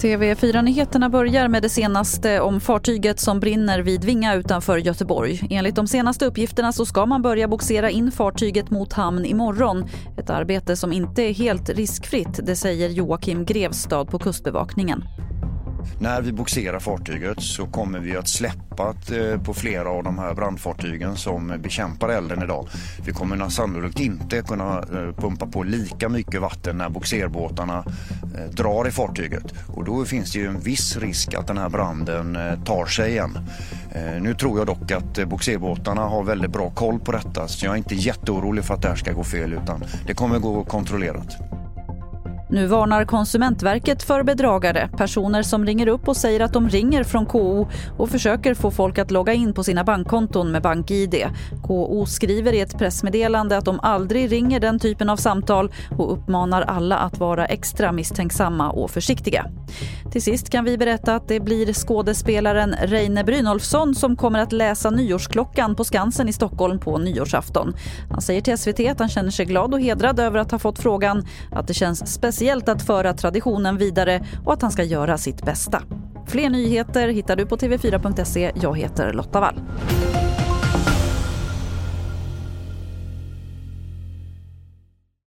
TV4-nyheterna börjar med det senaste om fartyget som brinner vid Vinga utanför Göteborg. Enligt de senaste uppgifterna så ska man börja boxera in fartyget mot hamn imorgon. Ett arbete som inte är helt riskfritt, det säger Joakim Grevstad på Kustbevakningen. När vi boxerar fartyget så kommer vi att släppa eh, på flera av de här brandfartygen som bekämpar elden idag. Vi kommer sannolikt inte kunna eh, pumpa på lika mycket vatten när boxerbåtarna eh, drar i fartyget och då finns det ju en viss risk att den här branden tar sig igen. Nu tror jag dock att boxerbåtarna har väldigt bra koll på detta så jag är inte jätteorolig för att det här ska gå fel utan det kommer gå kontrollerat. Nu varnar Konsumentverket för bedragare, personer som ringer upp och säger att de ringer från KO och försöker få folk att logga in på sina bankkonton med BankID. KO skriver i ett pressmeddelande att de aldrig ringer den typen av samtal och uppmanar alla att vara extra misstänksamma och försiktiga. Till sist kan vi berätta att det blir skådespelaren Reine Brynolfsson som kommer att läsa nyårsklockan på Skansen i Stockholm på nyårsafton. Han säger till SVT att han känner sig glad och hedrad över att ha fått frågan, att det känns speciellt att föra traditionen vidare och att han ska göra sitt bästa. Fler nyheter hittar du på tv4.se. Jag heter Lotta Wall.